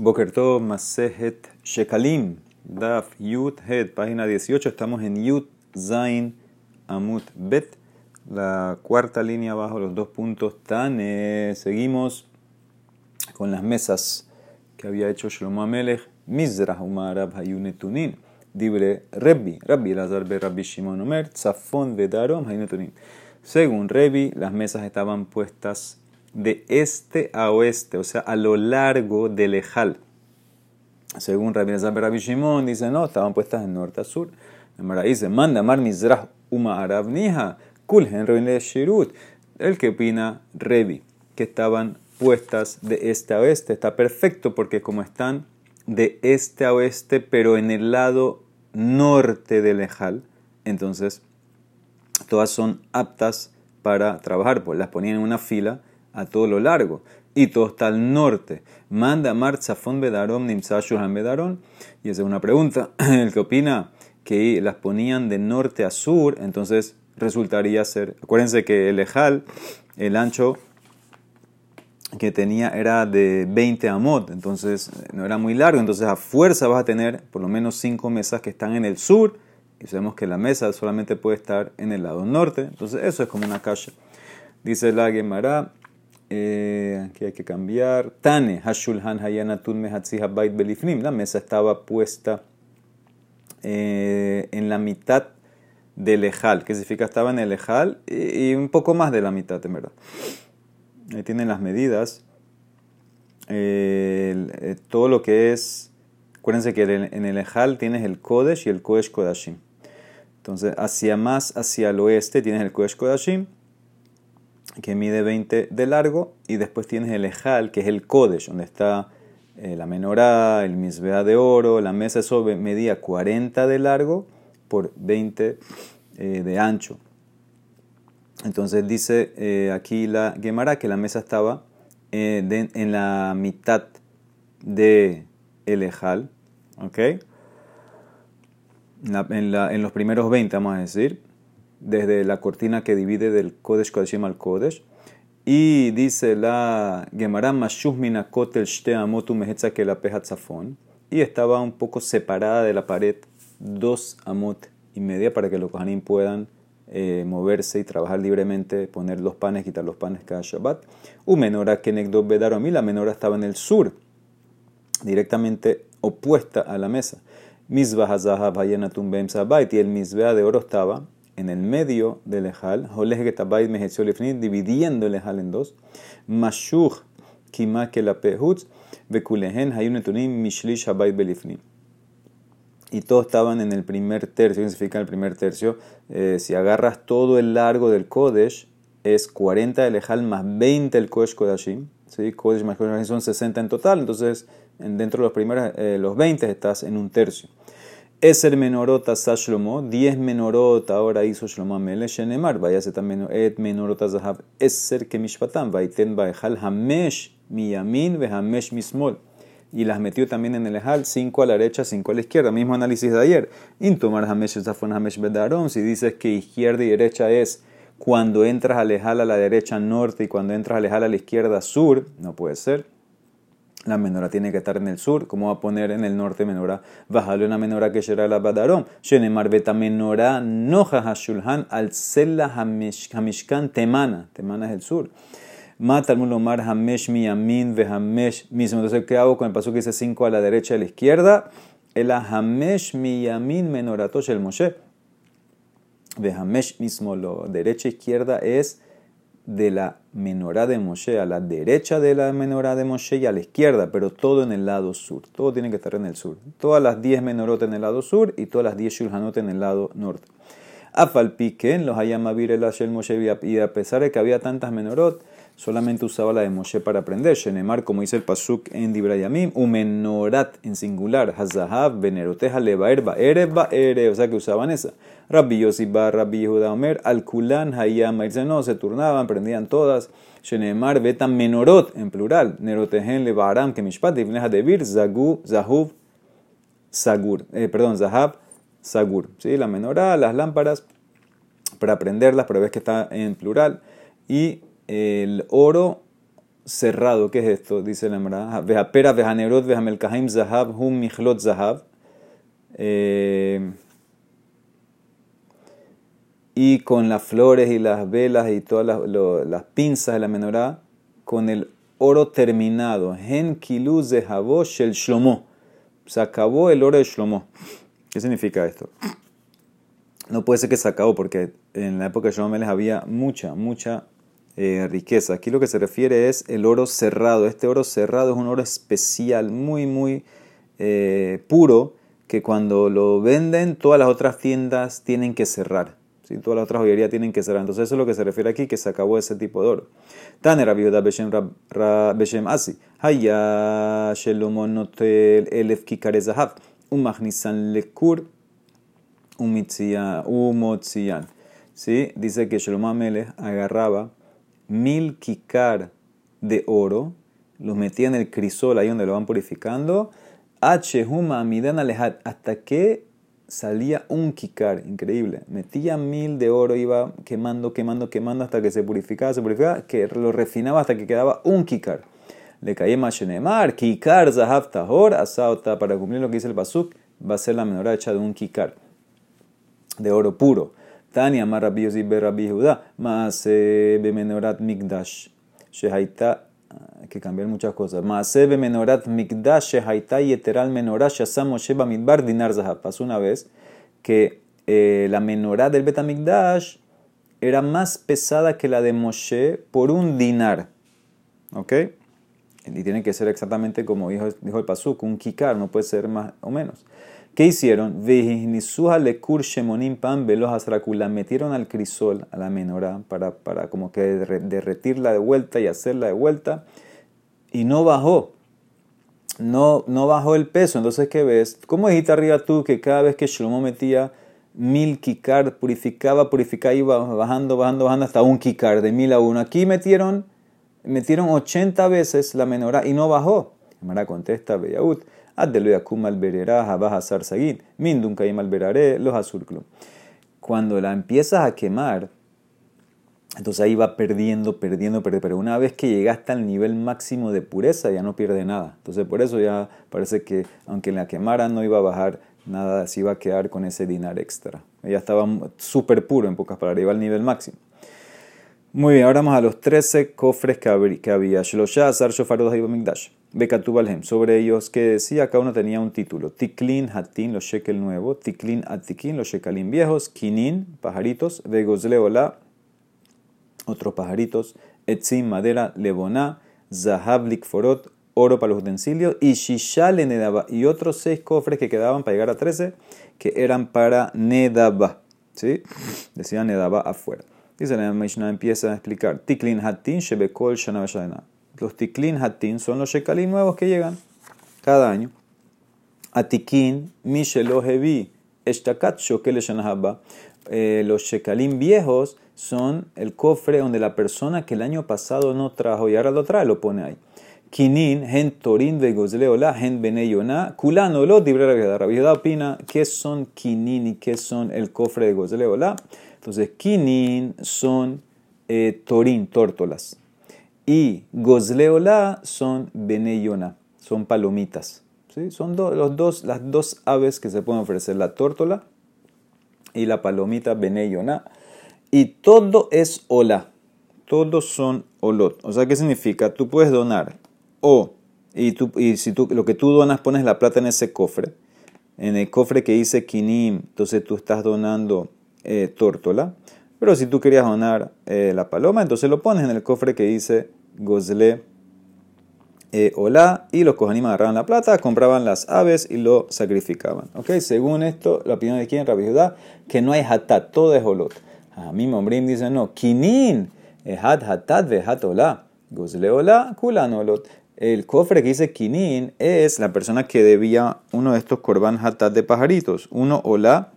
Boker Tov, Masejet Shekalim, Daf Yud Het, página 18. Estamos en Yud Zain Amut Bet, la cuarta línea abajo, los dos puntos tan. seguimos con las mesas que había hecho Shlomo Amelech, Mizrah Umarab Hayunetunin, Dibre Rebbi, Rabbi Lazar Be Rabbi Shimon Omer, Tzafon Vedarom Hayunetunin. Según Rebbi, las mesas estaban puestas de este a oeste, o sea, a lo largo del Ejal. Según Rabbi Nazar Rabbi dice, no, estaban puestas de norte a sur. Dice, manda mar uma shirut. El que opina, Revi, que estaban puestas de este a oeste. Está perfecto porque como están de este a oeste, pero en el lado norte del Ejal, entonces todas son aptas para trabajar, pues las ponían en una fila a todo lo largo. Y todo está al norte. Manda Mar Zafón Bedarom Nimsa Bedaron. Y esa es una pregunta. El que opina que las ponían de norte a sur, entonces resultaría ser. Acuérdense que el Ejal, el ancho que tenía era de 20 amot, entonces no era muy largo, entonces a fuerza vas a tener por lo menos 5 mesas que están en el sur, y sabemos que la mesa solamente puede estar en el lado norte, entonces eso es como una calle. Dice la Gemara, eh, aquí hay que cambiar. Tane, Hashulhan Hayanatun Mehatzi Habayit Belifnim. La mesa estaba puesta eh, en la mitad del Ejal. ¿Qué significa? Estaba en el Ejal y, un poco más de la mitad, en verdad. Ahí tienen las medidas. Eh, todo lo que es. Acuérdense que en el Ejal tienes el Kodesh y el Kodesh Kodashim. Entonces, hacia más hacia el oeste tienes el Kodesh Kodashim que mide 20 de largo, y después tienes el Ejal, que es el Kodesh, donde está eh, la menorá, el misbea de oro, la mesa, eso medía 40 de largo por 20 eh, de ancho. Entonces dice eh, aquí la Gemara que la mesa estaba en la mitad de el Ejal, ¿ok? En, en los primeros 20, vamos a decir desde la cortina que divide del Kodesh Kodeshim al Kodesh. Y dice la Gemara Mashuhmina Kotel Shte Amotu Mehetza que la Zafón. Y estaba un poco separada de la pared, dos amot y media, para que los Kohanim puedan eh, moverse y trabajar libremente, poner los panes, quitar los panes cada Shabbat. U menora Kenegdo Bedarom. Y la menora estaba en el sur, directamente opuesta a la mesa. Mizbah Hazahav Hayenatun Bem Sabait. Y el Mizbah de oro estaba en el medio del Ejal, dividiendo el Ejal en dos, Mashuch. Y todos estaban en el primer tercio, ¿qué significa el primer tercio? Eh, si agarras todo el largo del Kodesh, es 40 del Ejal más 20 el Kodesh Kodashim. ¿sí? Kodesh más Kodashim son 60 en total, entonces dentro de los primeros, eh, los 20 estás en un tercio. Eser menorota Shlomo, 10 menorot ahora hizo Shlomo Amele, Shenemar, váyase también et menorota zahav, Eser que mishpatam, vaiten baejal hamesh miyamin hamesh mismol. Y las metió también en el ejal, 5 a la derecha, 5 a la izquierda. Mismo análisis de ayer. Intomar hamesh zafon hamesh bedaron. Si dices que izquierda y derecha es cuando entras al ejal a la derecha norte y cuando entras al ejal a la izquierda sur, no puede ser la menora tiene que estar en el sur. ¿Cómo va a poner en el norte menora? Bájale una menora que será la badarón. Shenemar beta menora noja hashulhan al sella hamishkan temana. Temana es el sur. Mata al mulomar hamesh miyamin ve hamesh mismo. Entonces, ¿qué hago con el paso que dice 5 a la derecha y a la izquierda? El hamesh miyamin menoratosh el moshe. Ve hamesh mismo, lo derecha e izquierda es de la menorá de Moshe, a la derecha de la menorá de Moshe y a la izquierda, pero todo en el lado sur. Todo tiene que estar en el sur. Todas las 10 menorotes en el lado sur y todas las 10 shulhanot en el lado norte. Afalpiken, los hayamavir el Moshe, y a pesar de que había tantas menorot, solamente usaba la de Moshe para aprender. Shenemar, como dice el Pasuk en Dibrayamim, umenorat en singular, hazahav, veneroteja, levaer, baere, baere, o sea que usaban esa. Rabbi Yosibá, Rabbi Yehuda Omer, Al-Kulan, Hayam, no, se turnaban, prendían todas. Shenemar, Betan Menorot, en plural. Nerotehen, Levaram, Kemishpat, Divneja Devir, Zagu, Zahuv, Sagur. Eh, perdón, Zahab, Sagur. ¿Sí? La menorá, las lámparas, para prenderlas, pero ves que está en plural. Y el oro cerrado. ¿Qué es esto? Dice la Emra. Vejapera, vejanerot, vejamelkahaim zahab, hum michlot zahab. Eh, y con las flores y las velas y todas las, las pinzas de la menorá, con el oro terminado. Gen kilu shel shlomo. Se acabó el oro de shlomo. ¿Qué significa esto? No puede ser que se acabó porque en la época de Shlomo había mucha, mucha eh, riqueza. Aquí lo que se refiere es el oro cerrado. Este oro cerrado es un oro especial, muy, muy eh, puro, que cuando lo venden todas las otras tiendas tienen que cerrar. ¿sí? Todas las otras joyerías tienen que cerrar. Entonces eso es lo que se refiere aquí, que se acabó ese tipo de oro. Tane viuda Beshem, Asi. Haya Shelomonotel Elef. Umachnisan Lekur. Dice que Shlomo Amelech agarraba mil kikar de oro, los metía en el crisol, ahí donde lo van purificando, Huma Amidan hasta que salía un kikar, increíble. Metía mil de oro, iba quemando, quemando, quemando hasta que se purificaba, se purificaba, que lo refinaba hasta que quedaba un kikar. Le caía Mashenemar, kikar zahav tahor, asauta, para cumplir lo que dice el basuk, va a ser la menor hecha de un kikar, de oro puro. Tania amar Rabbi Yossi ber Rabbi Judá, más bemenorat mikdash, shehaita, hay ah, que cambiar muchas cosas. Maase bemenorat mikdash, shehaita yeteral menorah, shasam Moshe bamidbar dinar zahab. Pasó una vez que eh, la menorá del Betamikdash era más pesada que la de Moshe por un dinar. ¿Ok? Y tiene que ser exactamente como dijo, dijo el Pasuk, un kikar, no puede ser más o menos. ¿Qué hicieron? La metieron al crisol, a la menorá, para, para como que derretirla de vuelta y hacerla de vuelta. Y no bajó. No, no bajó el peso. Entonces, ¿qué ves? ¿Cómo dijiste arriba tú que cada vez que Shlomo metía mil kikar, purificaba, purificaba, iba bajando, bajando, bajando hasta un kikar, de mil a uno? Aquí metieron, metieron 80 veces la menorá y no bajó. Mara contesta. Cuando la empiezas a quemar, entonces ahí va perdiendo, perdiendo, perdiendo. Pero una vez que llegaste al nivel máximo de pureza, ya no pierde nada. Entonces por eso ya parece que aunque la quemara no iba a bajar nada, se iba a quedar con ese dinar extra. Ella estaba súper puro, en pocas palabras, iba al nivel máximo. Muy bien, ahora vamos a los 13 cofres que había. Shlosha, Azar, Shofarot, Mikdash. Bekatubalhem. Sobre ellos que decía, cada uno tenía un título. Tiklin, Hatin, los shekel nuevo. Tiklin, Atikin, los shekalim viejos. Kinin, pajaritos. Vegosleola, otros pajaritos. Etzim, madera. Leboná. Zahab, likforot, oro para los utensilios. Y Shishal, Nedaba. Y otros seis cofres que quedaban para llegar a 13, que eran para Nedaba. ¿Sí? Decía Nedaba afuera. Dice la Mishnah, empieza a explicar. Tiklin, Hatin, Shebekol, Shana, los tiklin hatin son los shekalim nuevos que llegan cada año. Atikin, mishelohevi, eshtakat shokel eh, Los shekalim viejos son el cofre donde la persona que el año pasado no trajo y ahora lo trae, lo pone ahí. Kinin, gen torin vegozleola, gen beneyona, kulano lo dibrera Rabbi opina qué son kinin y qué son el cofre de gozleola. Entonces, kinin son eh, torin, tórtolas y Gozleola son Beneyona, son palomitas. ¿sí? Son los dos, las dos aves que se pueden ofrecer, la tórtola y la palomita Beneyona. Y todo es hola, todos son olot. O sea, ¿qué significa? Tú puedes donar o, y, tú, y si tú, lo que tú donas pones la plata en ese cofre, en el cofre que dice Kinim, entonces tú estás donando eh, tórtola. Pero si tú querías donar eh, la paloma, entonces lo pones en el cofre que dice Gozle eh, Hola, y los Kohanim agarraban la plata, compraban las aves y lo sacrificaban. ¿Ok? Según esto, la opinión de quién, Rabbi Judá, que no hay hatat, todo es olot. A mí Mombrim dice no, kinin, hat hatat hat hola, gozle hola, kulan olot. El cofre que dice kinin es la persona que debía uno de estos korban hatat de pajaritos, uno hola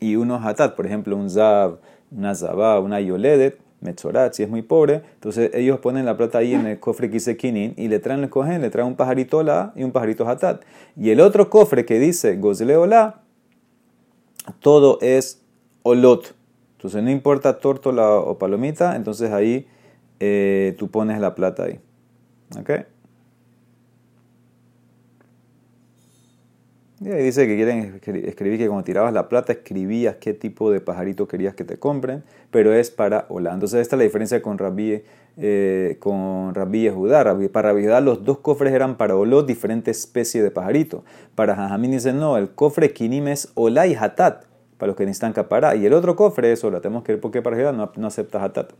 y uno hatat, por ejemplo, un zav, una zabá, una yoledet Metzorat, si es muy pobre, entonces ellos ponen la plata ahí en el cofre que dice Kinin y le traen el cogen, le traen un pajarito la y un pajarito hatat. Y el otro cofre que dice Gozle Ola, todo es Olot. Entonces no importa tórtola o palomita, entonces ahí eh, tú pones la plata ahí. ¿Ok? Y ahí dice que quieren escribir que cuando tirabas la plata escribías qué tipo de pajarito querías que te compren, pero es para Hola. Entonces esta es la diferencia con Rabí, eh, con Rabí Judá. Para Rabí Judá los dos cofres eran para Olot, diferentes especies de pajarito. Para Jajamín dicen no, el cofre Kinim es Olá y Hatat, para los que necesitan capará. Y el otro cofre es Ola. Tenemos que ver por qué para Judá no, no acepta Hatat.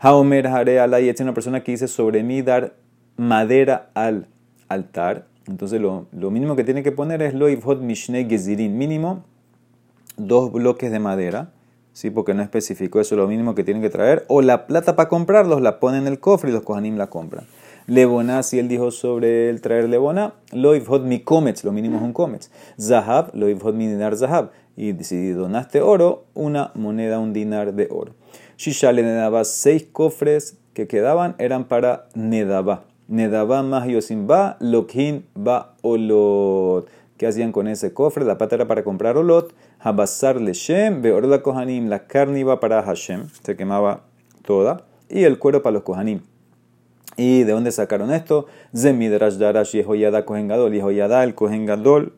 Haomer Hare Alay es una persona que dice sobre mí dar madera al altar entonces lo, lo, mínimo que tiene que poner es loivhot mishne gezirin, mínimo dos bloques de madera, ¿sí? porque no especificó eso, lo mínimo que tiene que traer, o la plata para comprarlos la pone en el cofre y los kohanim la compran. Leboná, si él dijo sobre el traer leboná, loivhot mi comets, lo mínimo es un comets. Zahab, loivhot mi dinar zahab. Y si donaste oro, una moneda, un dinar de oro. Shisha le daba seis cofres que quedaban, eran para nedaba. Nedabá más yosimba, lokhin ba olot. ¿Qué hacían con ese cofre? La pata era para comprar olot. Habasar leshem, la kohanim. La carne iba para Hashem, se quemaba toda. Y el cuero para los kohanim. ¿Y de dónde sacaron esto? Zemidrash Darash Yehoyada Kohen Gadol. Yehoyada, el Kohen Gadol,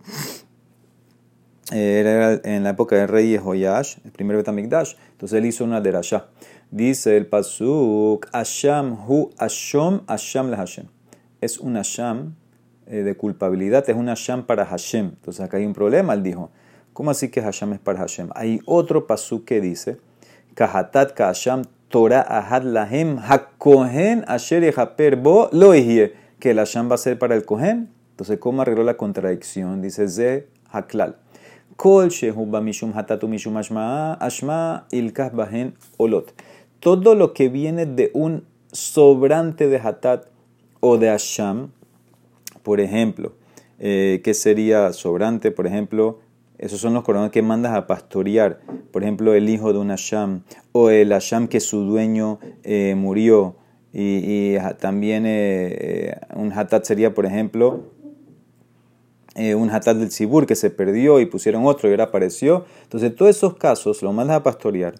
era en la época del rey Yehoyash, el primer Betamikdash. Entonces él hizo una derashá. Dice el pasuk, Asham hu Ashom, Asham la Hashem. Es un Asham eh, de culpabilidad, es un Asham para Hashem. Entonces acá hay un problema, él dijo. ¿Cómo así que Hashem es para Hashem? Hay otro pasuk que dice, Kahatat ka Hasham Torah ahad lahem hakohen asher yehaper bo lo que el Asham va a ser para el Kohen. Entonces, ¿cómo arregló la contradicción? Dice Ze haklal. Kol shehu mishum hatatu mishum ashma ashma ilkah bahen olot todo lo que viene de un sobrante de Hatat o de Asham, por ejemplo, eh, ¿qué sería sobrante? Por ejemplo, esos son los coronas que mandas a pastorear. Por ejemplo, el hijo de un Asham o el Asham que su dueño eh, murió. Y, también eh, un Hatat sería, por ejemplo, un Hatat del Sibur que se perdió y pusieron otro y ahora apareció. Entonces, todos esos casos los mandas a pastorear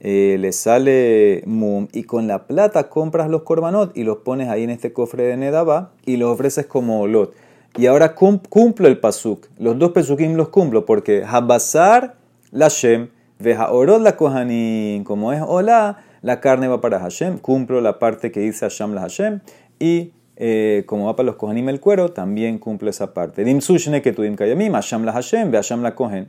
eh, le sale mum y con la plata compras los korbanot y los pones ahí en este cofre de Nedaba y los ofreces como olot. Y ahora cumplo el pasuk. Los dos pesukim los cumplo porque habasar la Shem, veja orot la kohanim, como es hola, la carne va para Hashem, cumplo la parte que dice Hashem la Hashem y eh, como va para los kohanim el cuero, también cumplo esa parte. Dim sushne que tu dim kayamim, Hashem la Hashem, ve Hashem la kohen.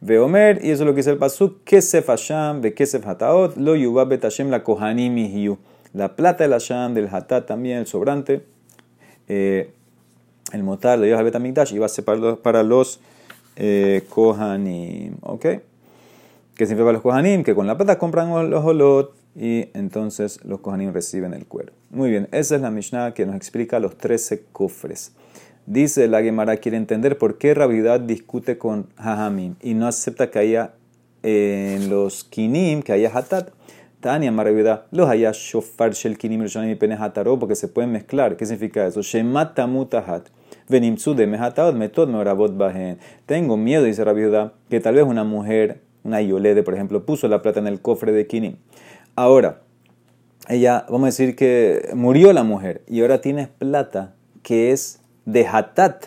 Veomer, y eso es lo que dice el pasuk, Kesef Hasham, Be Kesef Hataot, Lo Yubab Bet Hashem la Kohanim. La plata del Hashem, del Hatat también, el sobrante, eh, el motar, lo lleva al Betamikdash va a ser para los, eh, Kohanim. ¿Ok? ¿Qué significa para los Kohanim? Que con la plata compran los holot y entonces los Kohanim reciben el cuero. Muy bien, esa es la Mishnah que nos explica los 13 cofres. Dice la Gemara, quiere entender por qué Rabiudad discute con Jajamim y no acepta que haya en los Kinim, que haya Hatat. Tania Maraviudad, los haya Shofar Shel Kinim y Pene Hataro, porque se pueden mezclar. ¿Qué significa eso? Shemat Tamutahat. Venimtsu de Mehatat, Metod Meorabot Bahen. Tengo miedo, dice Rabiudad, que tal vez una mujer, una Yolede, por ejemplo, puso la plata en el cofre de Kinim. Ahora, ella, vamos a decir que murió la mujer y ahora tienes plata que es de hatat.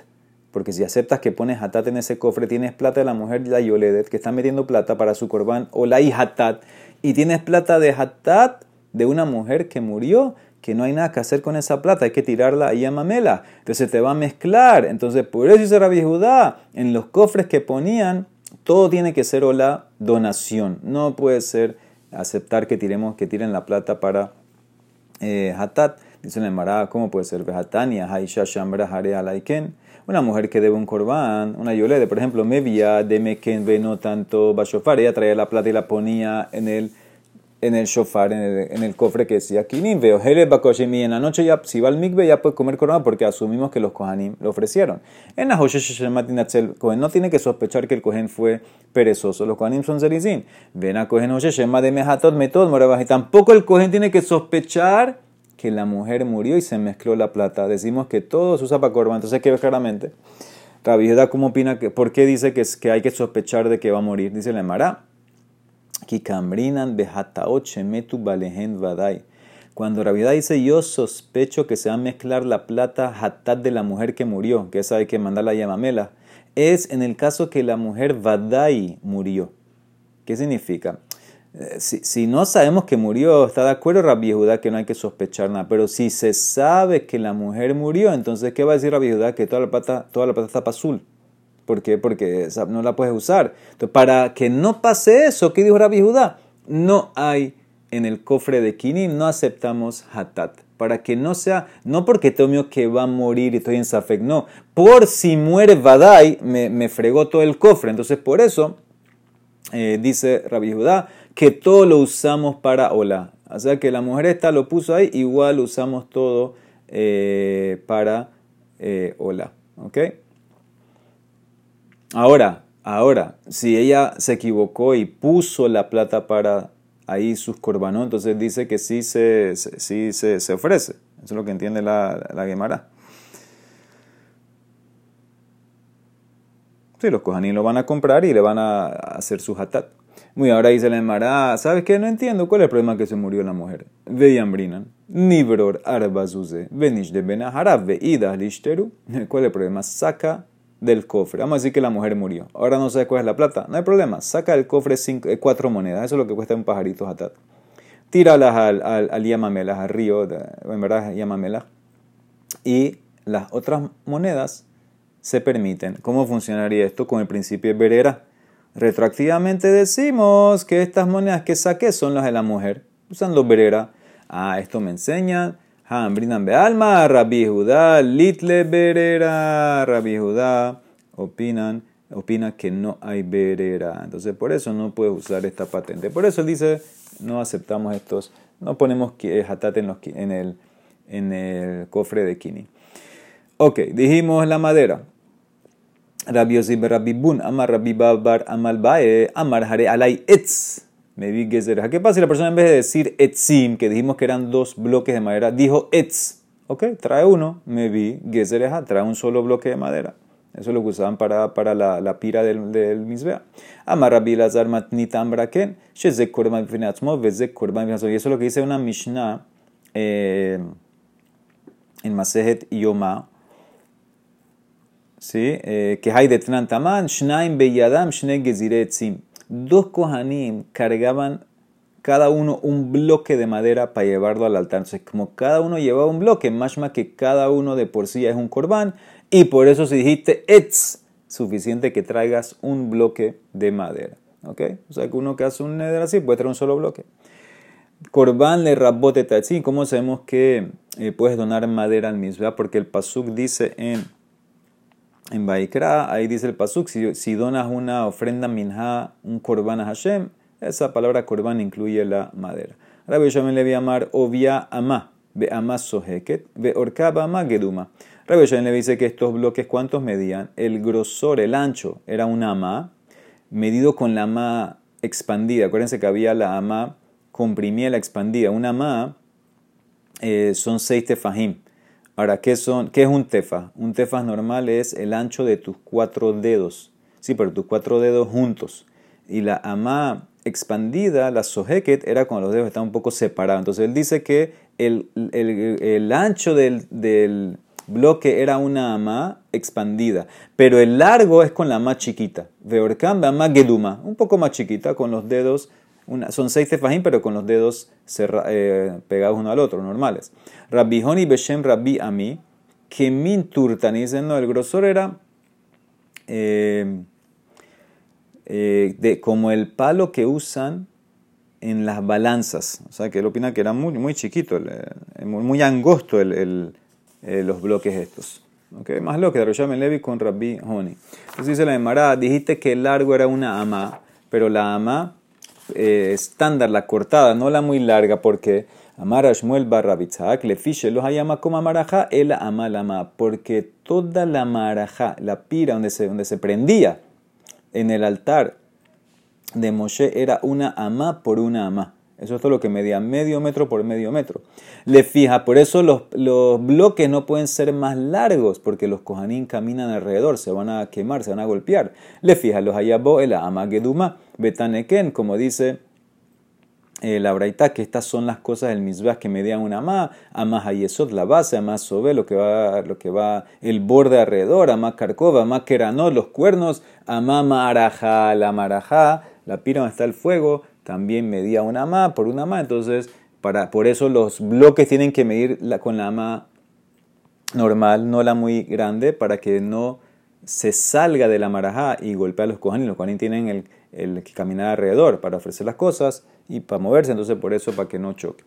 Porque si aceptas que pones hatat en ese cofre, tienes plata de la mujer la Yoledet que está metiendo plata para su corbán o la hatat. Y tienes plata de hatat de una mujer que murió, que no hay nada que hacer con esa plata, hay que tirarla ahí a mamela. Entonces te va a mezclar. Entonces por eso dice Rabbi Judá, en los cofres que ponían, todo tiene que ser o la donación. No puede ser aceptar que tiremos, que tiren la plata para eh, hatat. Dice el Mará, ¿cómo puede ser? Vejatania, Haisha Shambra Alaiken. Una mujer que debe un corbán, una yolede, por ejemplo, Mevia de Meken no tanto Bashofar, ella traía la plata y la ponía en el, en el shofar, en el, en el cofre que decía Kinim, veo y en la noche ya, si va al mikve ya puede comer corbán porque asumimos que los kohanim lo ofrecieron. En la el Kohen no tiene que sospechar que el Kohen fue perezoso, los kohanim son zerizin. Ven a Kohen Shema de Mehatot Metod y tampoco el Kohen tiene que sospechar que la mujer murió y se mezcló la plata. Decimos que todo se usa para corban, entonces que ver claramente. Rabbi ¿cómo opina? Que, ¿Por qué dice que, que hay que sospechar de que va a morir? Dice la Emara. vadai. Cuando Rabiudá dice yo sospecho que se va a mezclar la plata hatat de la mujer que murió, que esa hay que mandarla a Yamamela, es en el caso que la mujer Vadai murió. ¿Qué significa? Eh, si, no sabemos que murió, está de acuerdo Rabbi Judá que no hay que sospechar nada, pero si se sabe que la mujer murió, entonces ¿qué va a decir Rabbi Judá? Que toda la plata, toda la plata está para azul. ¿Por qué? Porque no la puedes usar. Para que no pase eso, ¿qué dijo Rabbi Judá? No hay en el cofre de Kini, no aceptamos hatat. Para que no sea, no porque tengo que va a morir y estoy en Safek, no. Por si muere Vadai, me, me fregó todo el cofre. Entonces, por eso, eh, dice Rabbi Judá, que todo lo usamos para hola. O sea que la mujer esta lo puso ahí, igual usamos todo eh, para eh, hola. Ahora, ahora, si ella se equivocó y puso la plata para ahí sus corbanos, entonces dice que sí se, sí se, se ofrece. Eso es lo que entiende la, la. Sí, los kohanim lo van a comprar y le van a hacer su hatat. Muy ahora dice la Gemara, ¿sabes qué? No entiendo cuál es el problema que se murió la mujer. Veyambrinan, nibror arbazuze, venish de benaharav, veida lishterú. ¿Cuál es el problema? Saca del cofre. Vamos a decir que la mujer murió. Ahora no sé cuál es la plata. No hay problema. Saca del cofre cinco, eh, cuatro monedas. Eso es lo que cuesta un pajarito hatat. Tíralas al, al, al Yamamelas, al río, en verdad Yamamelas. Y las otras monedas se permiten. ¿Cómo funcionaría esto con el principio de Berera? Retroactivamente decimos que estas monedas que saqué son las de la mujer, usando Berera. Ah, esto me enseña. Brindan alma, Rabbi Judá, Litle Berera, Rabbi Judá, opinan, opina que no hay Berera. Entonces por eso no puedes usar esta patente. Por eso él dice, no aceptamos estos, no ponemos hatate en, en, el, en el cofre de Kini. Ok, dijimos la madera. Rabbi Yosif Rabbi Bun, Amar Rabbi Babar, Amal Bae, Amar Hare Alay Etz. Me vi Gezer. ¿Qué pasa si la persona en vez de decir Etzim, que dijimos que eran dos bloques de madera, dijo Etz? Ok, trae uno. Me vi Gezereja, trae un solo bloque de madera. Eso es lo que usaban para, para la, la pira del, del Misbea. Amar Rabbi Lazar Matnitam Braken, Shezek Korban Finatzmo, Vezek Korban Y eso es lo que dice una Mishnah eh, en Masejet Yomá ¿sí? Eh, que hay de Tnantaman, Shnaim Beyadam, Shnei Geziretzim. Dos Kohanim cargaban cada uno un bloque de madera para llevarlo al altar. Entonces, como cada uno llevaba un bloque, más más que cada uno de por sí es un corbán, y por eso si dijiste etz, suficiente que traigas un bloque de madera. ¿Ok? O sea que uno que hace un neder así puede traer un solo bloque. Corbán le rabote tatzin. ¿Cómo sabemos que eh, puedes donar madera al mismo? Porque el Pasuk dice en en Baikra, ahí dice el Pasuk, si, donas una ofrenda minha, un korban a Hashem, esa palabra korban incluye la madera. Rabbi Yoshem le voy a llamar ovia ama, ve ama soheket, ve orkaba ama geduma. Rabbi Yoshem le dice que estos bloques, ¿cuántos medían? El grosor, el ancho, era una ama, medido con la ama expandida. Acuérdense que había la ama comprimida, la expandida. Una ama eh, son seis tefahim. Ahora, ¿qué, son, ¿qué es un tefa? Un tefa normal es el ancho de tus cuatro dedos. Sí, pero tus cuatro dedos juntos. Y la ama expandida, la sojeket, era cuando los dedos estaban un poco separados. Entonces él dice que el, el, el ancho del, del, bloque era una ama expandida, pero el largo es con la ama chiquita. Veorkam, ama geduma, un poco más chiquita, con los dedos son seis tefajim, pero con los dedos eh, pegados uno al otro, normales. Rabbi Honi Beshem Rabbi Ami, que min turtani, dicen, no, el grosor era eh, eh, de, como el palo que usan en las balanzas. O sea, que él opina que era muy, muy chiquito, muy, angosto el, los bloques estos. Okay, más lo que Rosham Levi con Rabbi Honi. Entonces dice la Emara, dijiste que el largo era una ama, pero la ama eh, estándar, la cortada, no la muy larga, porque Amara Shmuel barra le fiche los llama como amaraja, el ama porque toda la marajá, la pira donde se, donde se prendía en el altar de Moshe era una ama por una ama. Eso es todo lo que medía medio metro por medio metro. Le fija, por eso los, los bloques no pueden ser más largos, porque los kohanim caminan alrededor, se van a quemar, se van a golpear. Le fija, los ayabo el ama geduma betaneken, como dice eh, la braita que estas son las cosas del misbah que medían una más, más hayesot la base, más sobe lo que va, lo que va el borde alrededor, más carcova, más queranot, los cuernos, más maraja, la maraja, la pira donde está el fuego, también medía una más por una más, entonces para, por eso los bloques tienen que medir la, con la más normal, no la muy grande, para que no se salga de la marajá y golpea a los cojanes. Los cojanes tienen el, el, que caminar alrededor para ofrecer las cosas y para moverse, entonces por eso para que no choque.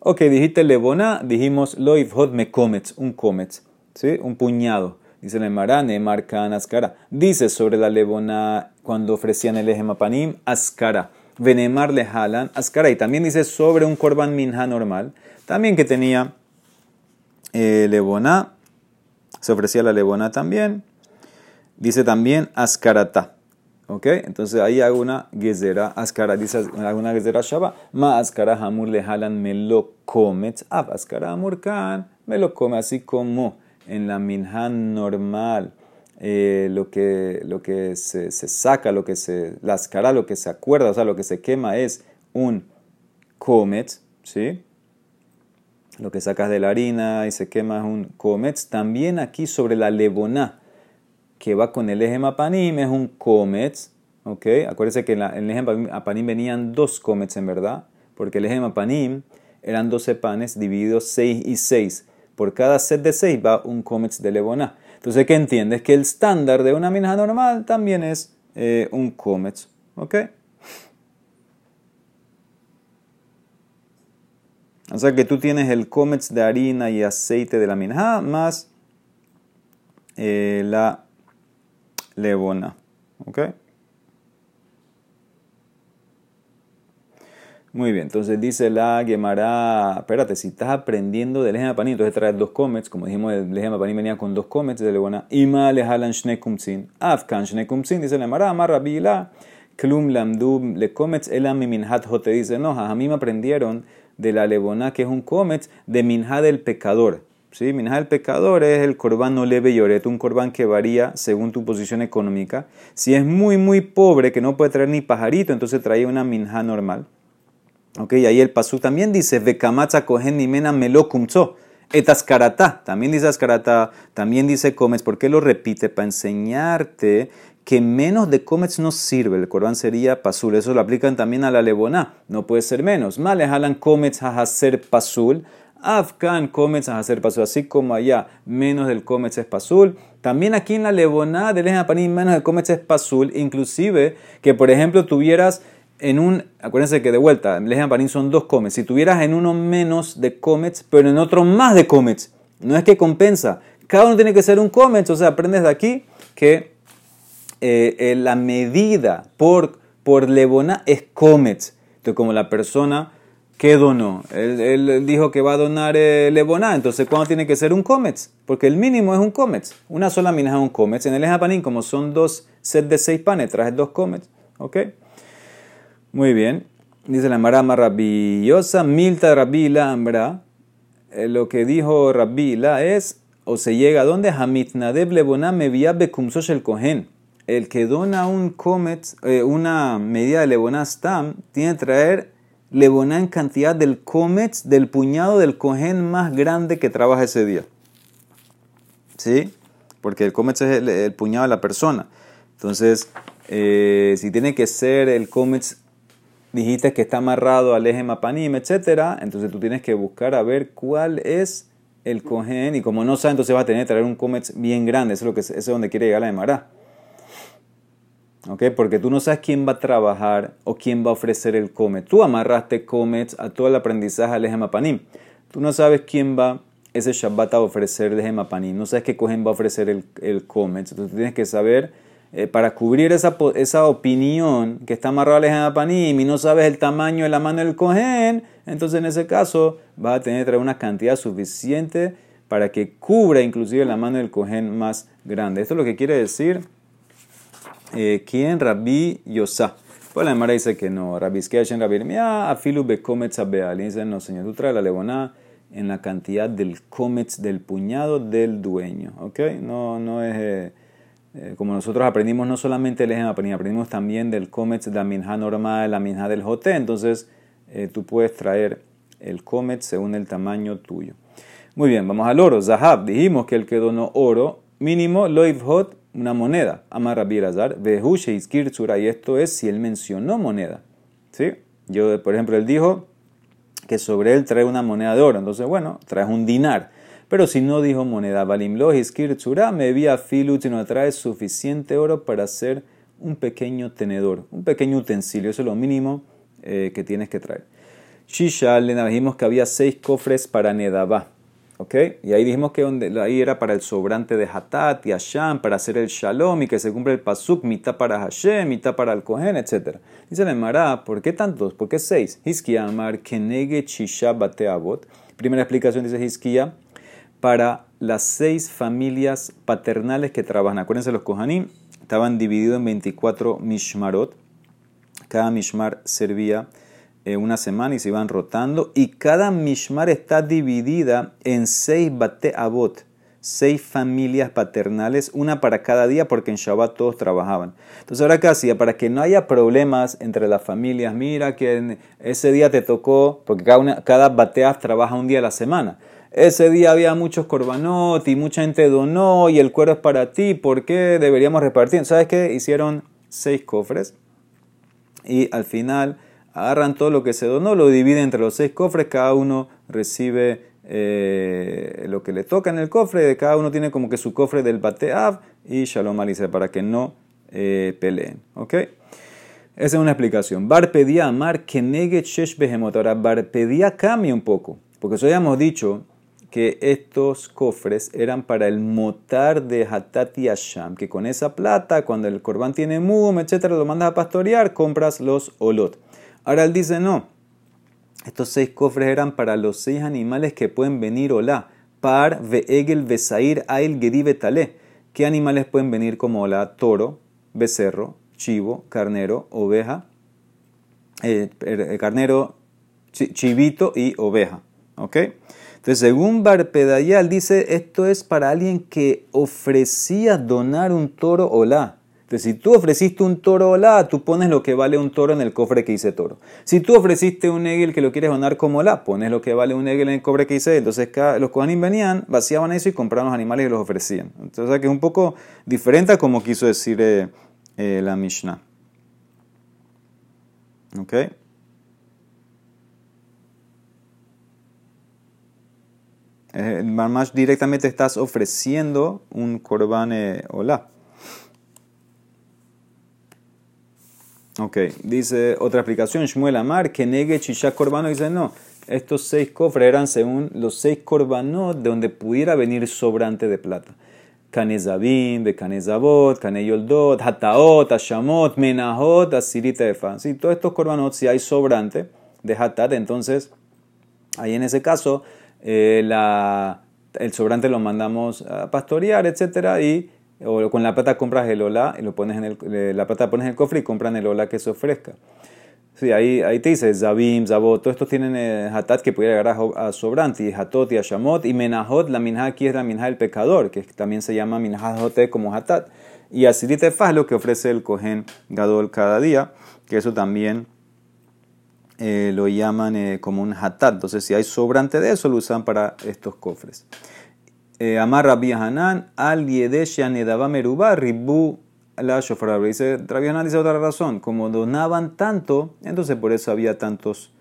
Ok, dijiste lebona, dijimos loif hot me comets, un comets, ¿sí? un puñado. Dice el marane, marca ascara. Dice sobre la lebona cuando ofrecían el eje mapanim, ascara. Venemar le jalan, ascara. Y también dice sobre un korban minja normal, también que tenía eh, lebona, se ofrecía la lebona también. Dice también ascarata. ¿Ok? Entonces ahí hago una gezera, ascara, dice alguna gezera shaba, ma ascara hamur le jalan me lo comet, ab ascara hamur kan, me lo come así como en la minhan normal. Eh, lo que, lo que se, saca, lo que se, la ascara, lo que se acuerda, o sea, lo que se quema es un comet, ¿sí? Lo que sacas de la harina y se quema es un comet. También aquí sobre la leboná que va con el eje mapanim es un comets, ¿ok? Acuérdense que en, el eje mapanim venían dos comets en verdad, porque el eje mapanim eran 12 panes divididos 6 y 6. Por cada set de 6 va un comets de leboná. Entonces, ¿qué entiendes? Que el estándar de una minja normal también es eh, un comets, ¿ok? O sea que tú tienes el comets de harina y aceite de la minja más eh, la lebona. ¿Ok? Muy bien, entonces dice la Gemara, espérate, si estás aprendiendo del eje panim, entonces traes dos comets, como dijimos, el eje panim venía con dos comets de lebona, ima lehalan shnekumtzin, afkan shnekumtzin, dice la Gemara, amarra bila, klum lamdu le comets elam minhat jote, dice, no, a mí me aprendieron de la lebona, que es un comets, de minha del pecador. ¿sí? Minja del pecador es el corbán no leve lloret, un corbán que varía según tu posición económica. Si es muy, muy pobre, que no puede traer ni pajarito, entonces trae una minja normal. ¿Ok? Ahí el pasú también dice, Vekamatza cogen ni mena melo etascarata. También dice ascarata, también dice comes. ¿Por qué lo repite? Para enseñarte que menos de comets no sirve. El corbán sería pasul. Eso lo aplican también a la leboná. No puede ser menos. Male jalan comets a hacer pasul. Afkan comets a hacer pasul. Así como allá menos del comets es pasul. También aquí en la leboná del panín menos del comets es pasul. Inclusive que por ejemplo tuvieras en un, acuérdense que de vuelta, el panín son dos comets. Si tuvieras en uno menos de comets, pero en otro más de comets, no es que compensa. Cada uno tiene que ser un comets. O sea, aprendes de aquí que eh, eh, la medida por, por es comets. Entonces, como la persona que donó, él, dijo que va a donar eh, lebona, entonces ¿cuándo tiene que ser un comets? Porque el mínimo es un comets. Una sola mina es un comets. En el ejapanín, como son dos sets de seis panes, traes dos comets. ¿Ok? Muy bien. Dice la marama rabiosa, milta rabila ambra. lo que dijo rabila es, o se llega a donde Hamitnadeb lebona me bekumsosh el cohen el que dona un comet, eh, una medida de leboná stam, tiene que traer leboná en cantidad del comet del puñado del cohen más grande que trabaja ese día. ¿Sí? Porque el comet es el, puñado de la persona. Entonces, eh, si tiene que ser el comet, dijiste que está amarrado al eje mapanim, etc., entonces tú tienes que buscar a ver cuál es el cohen, y como no sabe, entonces va a tener que traer un comet bien grande. Eso es, lo que, eso es donde quiere llegar la Emara. Porque tú no sabes quién va a trabajar o quién va a ofrecer el comet. Tú amarraste comets a todo el aprendizaje al Ejemapanim. Tú no sabes quién va ese Shabbat a ofrecer el Ejemapanim. No sabes qué cogen va a ofrecer el, el comet. Entonces tú tienes que saber, eh, para cubrir esa, esa opinión que está amarrada al Ejemapanim y no sabes el tamaño de la mano del cohen, entonces en ese caso vas a tener que traer una cantidad suficiente para que cubra inclusive la mano del cohen más grande. Esto es lo que quiere decir eh, ¿quién? Rabbi Yosá. Pues la Emara dice que no. Rabbi Skeshen, Rabbi Mia, afilu bekometz abeal. Dice, no, señor, tú traes la leboná en la cantidad del comets del puñado del dueño. ¿Ok? No, no es... Eh, eh, como nosotros aprendimos no solamente el eje aprendimos también del comets de la minja normal, la minja del joté. Entonces, eh, tú puedes traer el comet según el tamaño tuyo. Muy bien, vamos al oro. Zahab, dijimos que el que donó oro, mínimo loivhot, una moneda. Amar Rabbi Elazar, Behushe y esto es si él mencionó moneda. ¿Sí? Yo, por ejemplo, él dijo que sobre él trae una moneda de oro. Entonces, bueno, traes un dinar. Pero si no dijo moneda, Balimlo Iskir Tzura, me vi a Filut no suficiente oro para hacer un pequeño tenedor, un pequeño utensilio. Eso es lo mínimo eh, que tienes que traer. Shisha, le dijimos que había seis cofres para Nedabá. ¿Ok? Y ahí dijimos que donde, ahí era para el sobrante de Hatat y Hashem, para hacer el Shalom y que se cumple el Pasuk, mitad para Hashem, mitad para el Kohen, etc. Dice la Emara, ¿por qué tantos? ¿Por qué seis? Hiskia Amar Kenege Chisha Bateabot. Primera explicación dice Hiskia, para las seis familias paternales que trabajan. Acuérdense, los Kohanim estaban divididos en 24 Mishmarot. Cada Mishmar servía eh, una semana y se iban rotando. Y cada mishmar está dividida en seis bate abot, seis familias paternales, una para cada día, porque en Shabbat todos trabajaban. Entonces, ahora casi, para que no haya problemas entre las familias, mira que ese día te tocó, porque cada, una, cada trabaja un día a la semana. Ese día había muchos corbanot y mucha gente donó y el cuero es para ti, ¿por qué deberíamos repartir? ¿Sabes qué? Hicieron seis cofres y al final agarran todo lo que se donó, lo dividen entre los seis cofres, cada uno recibe eh, lo que le toca en el cofre, cada uno tiene como que su cofre del Bateav y Shalom Alice para que no eh, peleen. ¿Ok? Esa es una explicación. Bar pedía amar que negue shesh behemot. Ahora, Bar pedía cambia un poco, porque eso ya hemos dicho que estos cofres eran para el motar de Hatat y que con esa plata, cuando el corbán tiene mum, etcétera, lo mandas a pastorear, compras los olot. Ahora él dice, no, estos seis cofres eran para los seis animales que pueden venir olá. Par, veegel, besair, ail, gedi, betale. ¿Qué animales pueden venir como olá? Toro, becerro, chivo, carnero, oveja, eh, er, carnero, chivito y oveja. ¿Ok? Entonces, según Barpedayal, dice, esto es para alguien que ofrecía donar un toro olá. Entonces, si tú ofreciste un toro olá, tú pones lo que vale un toro en el cofre que dice toro. Si tú ofreciste un egel que lo quieres donar como olá, pones lo que vale un egel en el cofre que dice Entonces, los kohanim venían, vaciaban eso y compraban los animales y los ofrecían. Entonces, que es un poco diferente a como quiso decir eh, eh, la Mishnah. ¿Ok? Eh, más directamente estás ofreciendo un korban eh, olá. Ok, dice otra explicación, Shmuel Amar, que negue Chisha Corbano, dice no, estos seis cofres eran según los seis corbanos de donde pudiera venir sobrante de plata. Canezabim, Becanezabot, Caneyoldot, Hataot, Ashamot, Menahot, Asirita Efa. Sí, todos estos corbanos, si hay sobrante de Hatat, entonces ahí en ese caso eh, el sobrante lo mandamos a pastorear, etcétera, y o con la plata compras el ola y lo pones en el, la plata pones en el cofre y compran el ola que se ofrezca. Sí, ahí, ahí te dice Zabim, Zabot, todos estos tienen eh, hatat que puede llegar a, sobrante, y hatot y a y menahot, la minha aquí es la minha del pecador, que también se llama minhajote como hatat. Y así lo que ofrece el cohen gadol cada día, que eso también eh, lo llaman eh, como un hatat. Entonces, si hay sobrante de eso, lo usan para estos cofres. Eh, Amar Rabbi Hanan, al Meruba, Ribu la Shofar. Dice, Rabbi Hanan dice otra razón, como donaban tanto, entonces por eso había tantos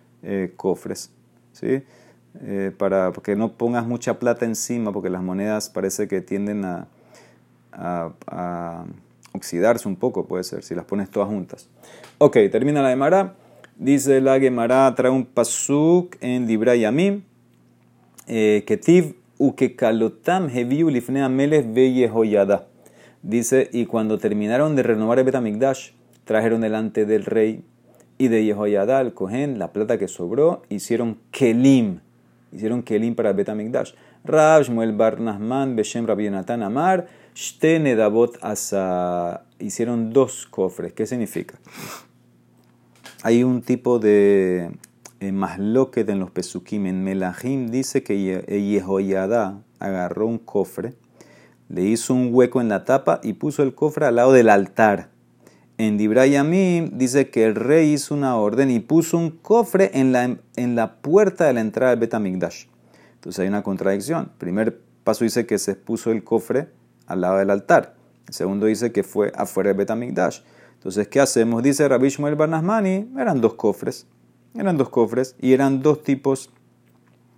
cofres. ¿sí? Para que no pongas mucha plata encima, porque las monedas parece que tienden a, a, oxidarse un poco, puede ser, si las pones todas juntas. Ok, termina la Gemara. Dice la Gemara, trae un pasuk en Dibra Yamim, eh, Ketiv Ukekalotam heviu lifne ameles Yehoyada. Dice, y cuando terminaron de renovar el Betamigdash, trajeron delante del rey y de Yehoyada al Cohen la plata que sobró, hicieron kelim. Hicieron kelim para el Betamigdash. Rab Shmuel Bar Nahman Beshem Rabbi Natan Amar Shte Nedabot Asa. Hicieron dos cofres. ¿Qué significa? Hay un tipo de eh, en los Pesukim, en Melahim, dice que Yehoyada agarró un cofre, le hizo un hueco en la tapa y puso el cofre al lado del altar. En Dibrayamim dice que el rey hizo una orden y puso un cofre en la, en la puerta de la entrada del Betamigdash. Entonces hay una contradicción. primer paso dice que se puso el cofre al lado del altar. El segundo dice que fue afuera del Betamigdash. Entonces, ¿qué hacemos? Dice Rabbi Shmuel Barnasmani, eran dos cofres. Eran dos cofres y eran dos tipos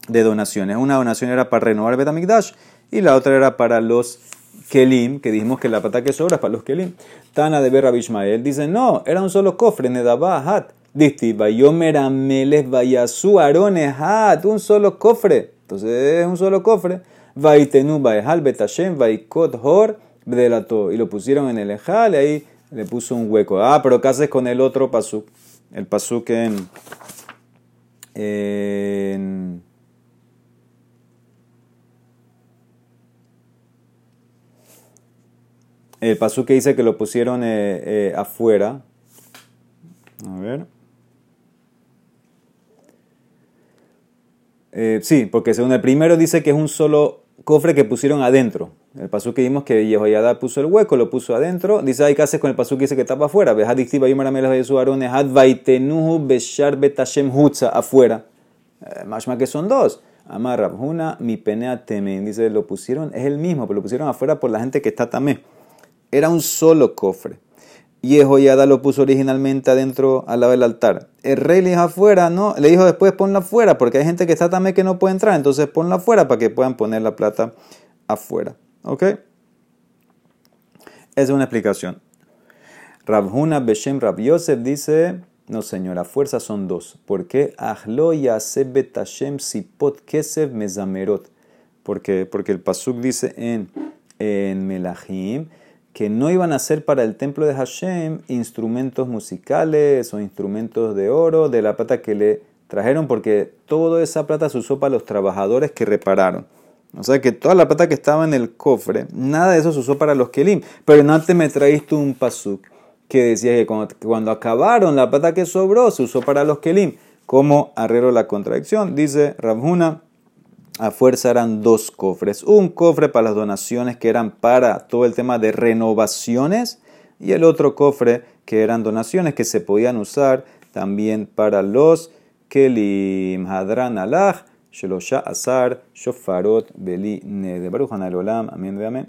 de donaciones. Una donación era para renovar el Betamigdash y la otra era para los Kelim, que dijimos que la pata que sobra es para los Kelim. Tana de Rabbi Ishmael dice, no, era un solo cofre, Nedabah Hat. Disti, Bayomer Ameles Vayasu Arones Hat, un solo cofre. Entonces es un solo cofre. Vaitenu Baehal Betashem Vaikot Hor Bdelato. Y lo pusieron en el Ejal y ahí le puso un hueco. Ah, pero ¿qué haces con el otro pasuk? El pasuk en, el pasú que dice que lo pusieron eh, eh, afuera. A ver. Eh, sí, porque según el primero dice que es un solo cofre que pusieron adentro. El pasú que vimos que Yehoyada puso el hueco, lo puso adentro. Dice, hay que hacer con el pasú que dice que estaba afuera. Ve adictiva y de su vaitenuhu beshar afuera. Más que son dos. Amar Rabhuna, mi penea temen. Dice, lo pusieron, es el mismo, pero lo pusieron afuera por la gente que está también era un solo cofre. Y Jehoiada lo puso originalmente adentro al lado del altar. El rey le dijo afuera, no, le dijo después ponla afuera, porque hay gente que está también que no puede entrar, entonces ponla afuera para que puedan poner la plata afuera. ¿Ok? Es una explicación. Rabhuna Beshem Rab Yosef dice, no señora, fuerzas son dos. ¿Por qué? Ahlo Betashem Sipot Kesef Mezamerot. ¿Por qué? Porque el Pasuk dice en, en Melahim que no iban a ser para el templo de Hashem instrumentos musicales o instrumentos de oro de la plata que le trajeron, porque toda esa plata se usó para los trabajadores que repararon. O sea que toda la plata que estaba en el cofre, nada de eso se usó para los Kelim. Pero antes me traíste un pasuk que decía que cuando, acabaron la plata que sobró se usó para los Kelim. ¿Cómo arreglo la contradicción? Dice Rabhuna a fuerza eran dos cofres. Un cofre para las donaciones que eran para todo el tema de renovaciones y el otro cofre que eran donaciones que se podían usar también para los kelim hadran alach, shelosha asar, shofarot, beli nede. Baruch Olam, amén, amén.